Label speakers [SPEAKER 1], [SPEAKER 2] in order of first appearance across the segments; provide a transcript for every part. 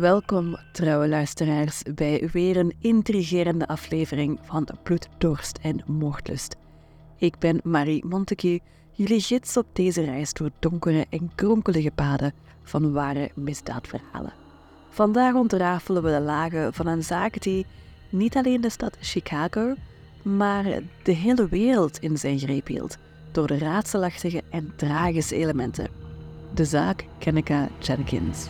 [SPEAKER 1] Welkom, trouwe luisteraars, bij weer een intrigerende aflevering van Bloed, Dorst en Moordlust. Ik ben Marie Montague, jullie gids op deze reis door donkere en kronkelige paden van ware misdaadverhalen. Vandaag ontrafelen we de lagen van een zaak die niet alleen de stad Chicago, maar de hele wereld in zijn greep hield door de raadselachtige en tragische elementen. De zaak Kenneka Jenkins.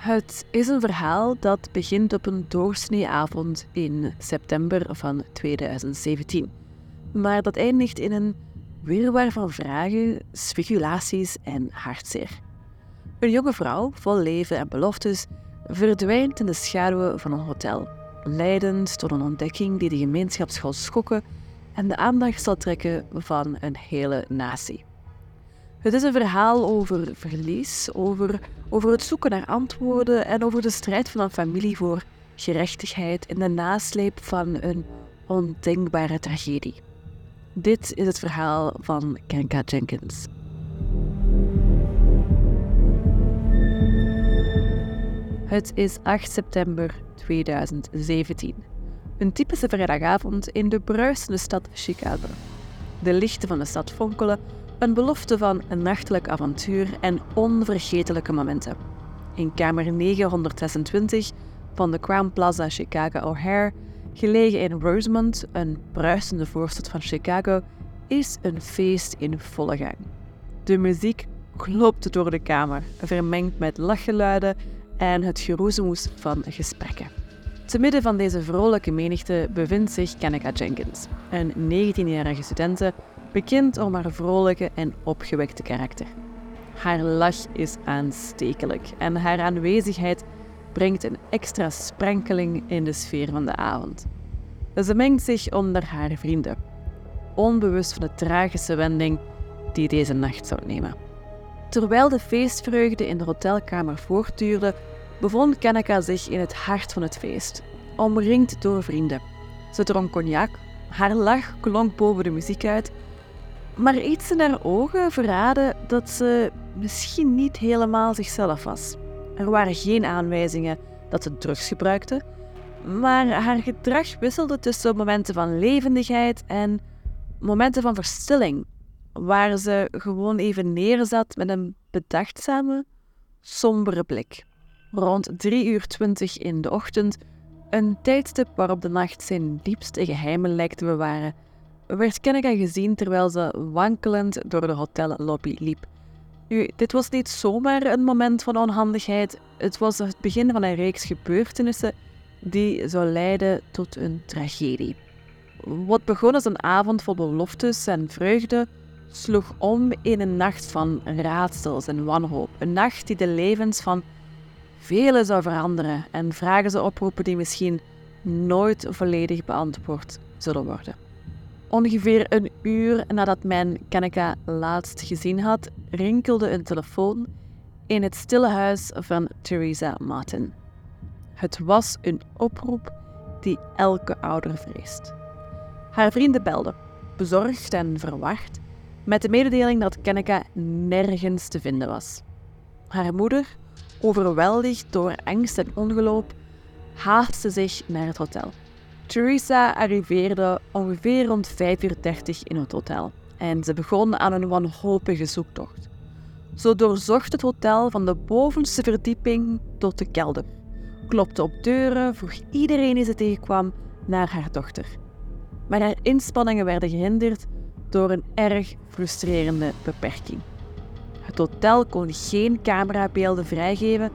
[SPEAKER 1] Het is een verhaal dat begint op een doorsneeavond in september van 2017, maar dat eindigt in een wirwar van vragen, speculaties en hartzeer. Een jonge vrouw, vol leven en beloftes, verdwijnt in de schaduwen van een hotel, leidend tot een ontdekking die de gemeenschap zal schokken en de aandacht zal trekken van een hele natie. Het is een verhaal over verlies, over, over het zoeken naar antwoorden en over de strijd van een familie voor gerechtigheid in de nasleep van een ondenkbare tragedie. Dit is het verhaal van Kenka Jenkins. Het is 8 september 2017. Een typische vrijdagavond in de bruisende stad Chicago. De lichten van de stad fonkelen, een belofte van een nachtelijk avontuur en onvergetelijke momenten. In kamer 926 van de Crown Plaza Chicago O'Hare, gelegen in Rosemont, een bruisende voorstad van Chicago, is een feest in volle gang. De muziek klopt door de kamer, vermengd met lachgeluiden en het geroezemoes van gesprekken. Te midden van deze vrolijke menigte bevindt zich Kenneka Jenkins, een 19-jarige studente, bekend om haar vrolijke en opgewekte karakter. Haar lach is aanstekelijk en haar aanwezigheid brengt een extra sprenkeling in de sfeer van de avond. Ze mengt zich onder haar vrienden, onbewust van de tragische wending die deze nacht zou nemen. Terwijl de feestvreugde in de hotelkamer voortduurde, bevond Kenneka zich in het hart van het feest, omringd door vrienden. Ze dronk cognac, haar lach klonk boven de muziek uit, maar iets in haar ogen verraadde dat ze misschien niet helemaal zichzelf was. Er waren geen aanwijzingen dat ze drugs gebruikte, maar haar gedrag wisselde tussen momenten van levendigheid en momenten van verstilling, waar ze gewoon even neerzat met een bedachtzame, sombere blik. Rond 3 uur 20 in de ochtend, een tijdstip waarop de nacht zijn diepste geheimen lijkt te bewaren, werd Kenneka gezien terwijl ze wankelend door de hotellobby liep. Nu, dit was niet zomaar een moment van onhandigheid, het was het begin van een reeks gebeurtenissen die zou leiden tot een tragedie. Wat begon als een avond vol beloftes en vreugde, sloeg om in een nacht van raadsels en wanhoop. Een nacht die de levens van velen zou veranderen en vragen zou oproepen die misschien nooit volledig beantwoord zullen worden. Ongeveer een uur nadat men Kenneka laatst gezien had, rinkelde een telefoon in het stille huis van Theresa Martin. Het was een oproep die elke ouder vreest. Haar vrienden belden, bezorgd en verwacht, met de mededeling dat Kenneka nergens te vinden was. Haar moeder, overweldigd door angst en ongeloof, haastte zich naar het hotel. Theresa arriveerde ongeveer rond 5.30 uur in het hotel en ze begon aan een wanhopige zoektocht. Zo doorzocht het hotel van de bovenste verdieping tot de kelder, klopte op deuren, vroeg iedereen die ze tegenkwam naar haar dochter. Maar haar inspanningen werden gehinderd door een erg frustrerende beperking. Het hotel kon geen camerabeelden vrijgeven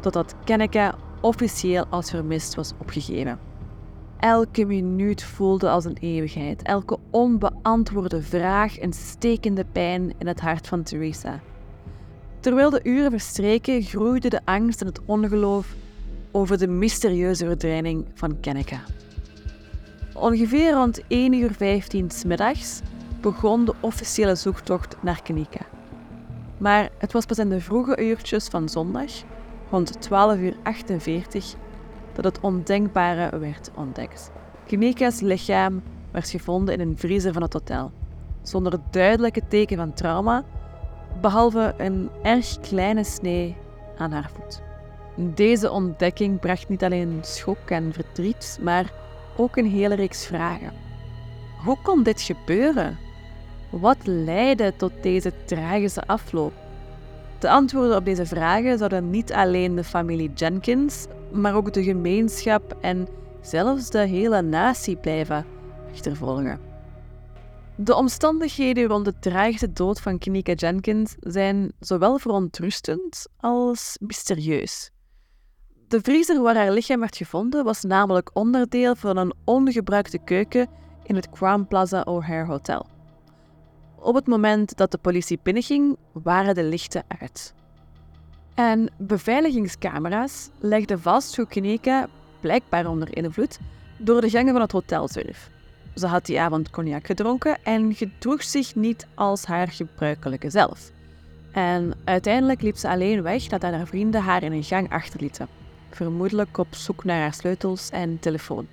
[SPEAKER 1] totdat Kenneka officieel als vermist was opgegeven. Elke minuut voelde als een eeuwigheid, elke onbeantwoorde vraag een stekende pijn in het hart van Theresa. Terwijl de uren verstreken, groeide de angst en het ongeloof over de mysterieuze verdwijning van Kenneka. Ongeveer rond 1 uur 15 s middags begon de officiële zoektocht naar Kenika. Maar het was pas in de vroege uurtjes van zondag, rond 12 uur 48, dat het ondenkbare werd ontdekt. Kenika's lichaam werd gevonden in een vriezer van het hotel. Zonder duidelijke teken van trauma, behalve een erg kleine snee aan haar voet. Deze ontdekking bracht niet alleen schok en verdriet, maar ook een hele reeks vragen. Hoe kon dit gebeuren? Wat leidde tot deze tragische afloop? De antwoorden op deze vragen zouden niet alleen de familie Jenkins, maar ook de gemeenschap en zelfs de hele natie blijven achtervolgen. De omstandigheden rond de tragische dood van Kinika Jenkins zijn zowel verontrustend als mysterieus. De vriezer waar haar lichaam werd gevonden was namelijk onderdeel van een ongebruikte keuken in het Crown Plaza O'Hare Hotel. Op het moment dat de politie binnenging, waren de lichten uit. En beveiligingscamera's legden vast hoe Kineka, blijkbaar onder invloed, door de gangen van het hotel zwierf. Ze had die avond cognac gedronken en gedroeg zich niet als haar gebruikelijke zelf. En uiteindelijk liep ze alleen weg nadat haar vrienden haar in een gang achterlieten, vermoedelijk op zoek naar haar sleutels en telefoon.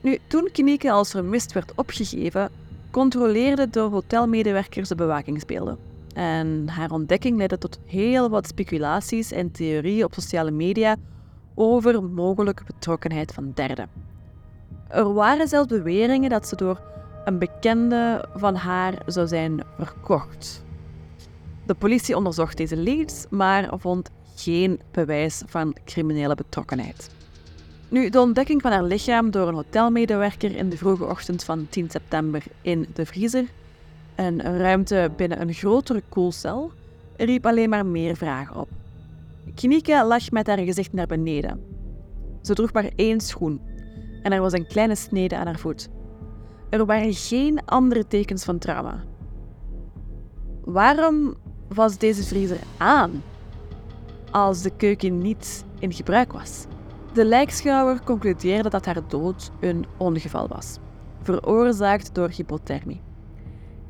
[SPEAKER 1] Nu, toen Kineke als vermist werd opgegeven, controleerden de hotelmedewerkers de bewakingsbeelden. En haar ontdekking leidde tot heel wat speculaties en theorieën op sociale media over mogelijke betrokkenheid van derden. Er waren zelfs beweringen dat ze door een bekende van haar zou zijn verkocht. De politie onderzocht deze leads, maar vond geen bewijs van criminele betrokkenheid. Nu, de ontdekking van haar lichaam door een hotelmedewerker in de vroege ochtend van 10 september in de vriezer, een ruimte binnen een grotere koelcel, riep alleen maar meer vragen op. Kinike lag met haar gezicht naar beneden. Ze droeg maar één schoen en er was een kleine snede aan haar voet. Er waren geen andere tekens van trauma. Waarom was deze vriezer aan als de keuken niet in gebruik was? De lijkschouwer concludeerde dat haar dood een ongeval was, veroorzaakt door hypothermie.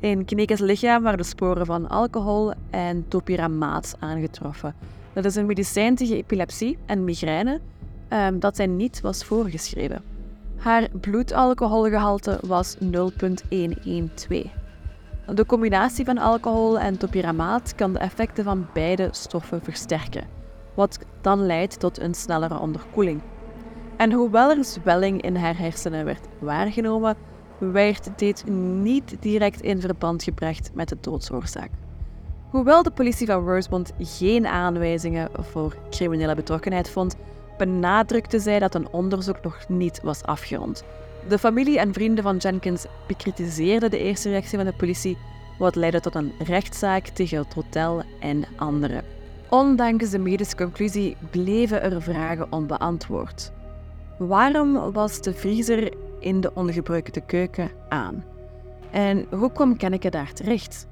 [SPEAKER 1] In Kineka's lichaam waren de sporen van alcohol en topiramaat aangetroffen. Dat is een medicijn tegen epilepsie en migraine um, dat zij niet was voorgeschreven. Haar bloedalcoholgehalte was 0,112. De combinatie van alcohol en topiramaat kan de effecten van beide stoffen versterken, wat dan leidt tot een snellere onderkoeling. En hoewel er zwelling in haar hersenen werd waargenomen, werd dit niet direct in verband gebracht met de doodsoorzaak. Hoewel de politie van Rosemont geen aanwijzingen voor criminele betrokkenheid vond, benadrukte zij dat een onderzoek nog niet was afgerond. De familie en vrienden van Jenkins bekritiseerden de eerste reactie van de politie, wat leidde tot een rechtszaak tegen het hotel en anderen. Ondanks de medische conclusie bleven er vragen onbeantwoord. Waarom was de vriezer in de ongebruikte keuken aan? En hoe kwam Kenneke daar terecht?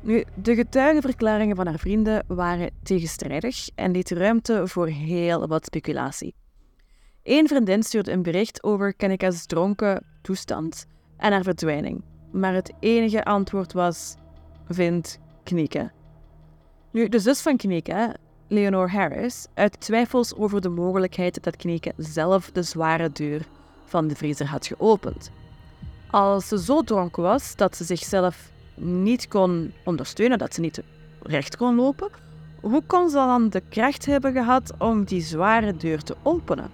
[SPEAKER 1] Nu, de getuigenverklaringen van haar vrienden waren tegenstrijdig en liet ruimte voor heel wat speculatie. Eén vriendin stuurde een bericht over Kenneka's dronken toestand en haar verdwijning, maar het enige antwoord was: vind Knieke. Nu, de zus van Knieke, Leonore Harris, uit twijfels over de mogelijkheid dat Knieke zelf de zware deur van de vriezer had geopend. Als ze zo dronken was dat ze zichzelf niet kon ondersteunen, dat ze niet recht kon lopen, hoe kon ze dan de kracht hebben gehad om die zware deur te openen?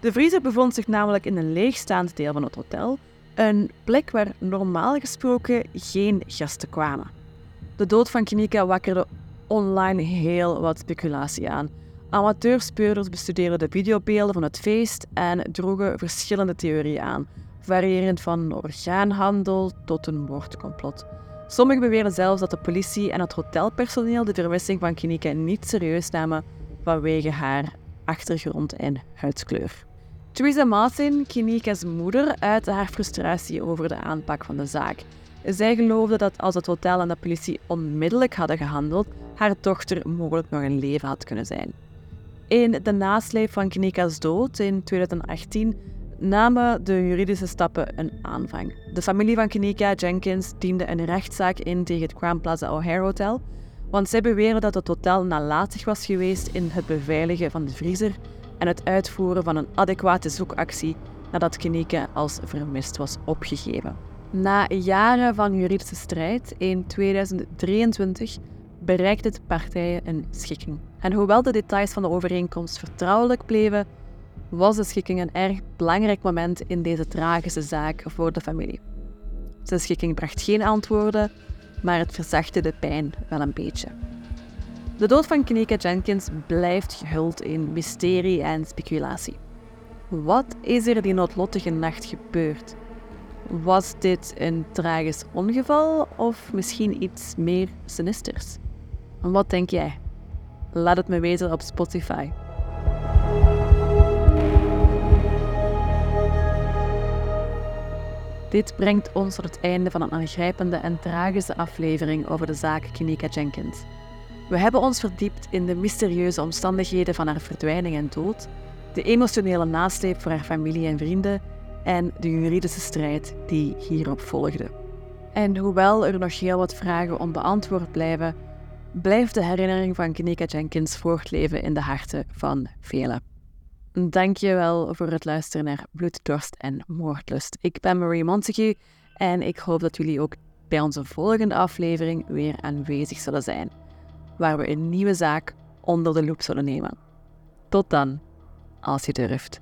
[SPEAKER 1] De vriezer bevond zich namelijk in een leegstaand deel van het hotel, een plek waar normaal gesproken geen gasten kwamen. De dood van Kinika wakkerde online heel wat speculatie aan. Amateurspeurders bestudeerden de videobeelden van het feest en droegen verschillende theorieën aan, variërend van orgaanhandel tot een moordcomplot. Sommigen beweren zelfs dat de politie en het hotelpersoneel de vermissing van Kinika niet serieus namen vanwege haar achtergrond en huidskleur. Theresa Martin, Kinika's moeder, uitte haar frustratie over de aanpak van de zaak. Zij geloofde dat als het hotel en de politie onmiddellijk hadden gehandeld, haar dochter mogelijk nog in leven had kunnen zijn. In de nasleep van Kinika's dood in 2018 namen de juridische stappen een aanvang. De familie van Kenika Jenkins diende een rechtszaak in tegen het Crown Plaza O'Hare Hotel, want zij beweren dat het hotel nalatig was geweest in het beveiligen van de vriezer en het uitvoeren van een adequate zoekactie nadat Kenika als vermist was opgegeven. Na jaren van juridische strijd in 2023 bereikten de partijen een schikking. En hoewel de details van de overeenkomst vertrouwelijk bleven, was de schikking een erg belangrijk moment in deze tragische zaak voor de familie. De schikking bracht geen antwoorden, maar het verzachtte de pijn wel een beetje. De dood van Knika Jenkins blijft gehuld in mysterie en speculatie. Wat is er die noodlottige nacht gebeurd? Was dit een tragisch ongeval of misschien iets meer sinisters? Wat denk jij? Laat het me weten op Spotify. Dit brengt ons tot het einde van een aangrijpende en tragische aflevering over de zaak Kinika Jenkins. We hebben ons verdiept in de mysterieuze omstandigheden van haar verdwijning en dood, de emotionele nasleep voor haar familie en vrienden en de juridische strijd die hierop volgde. En hoewel er nog heel wat vragen onbeantwoord blijven, blijft de herinnering van Kinika Jenkins voortleven in de harten van velen. Dank je wel voor het luisteren naar Bloeddorst en Moordlust. Ik ben Marie Montague en ik hoop dat jullie ook bij onze volgende aflevering weer aanwezig zullen zijn, waar we een nieuwe zaak onder de loep zullen nemen. Tot dan, als je durft.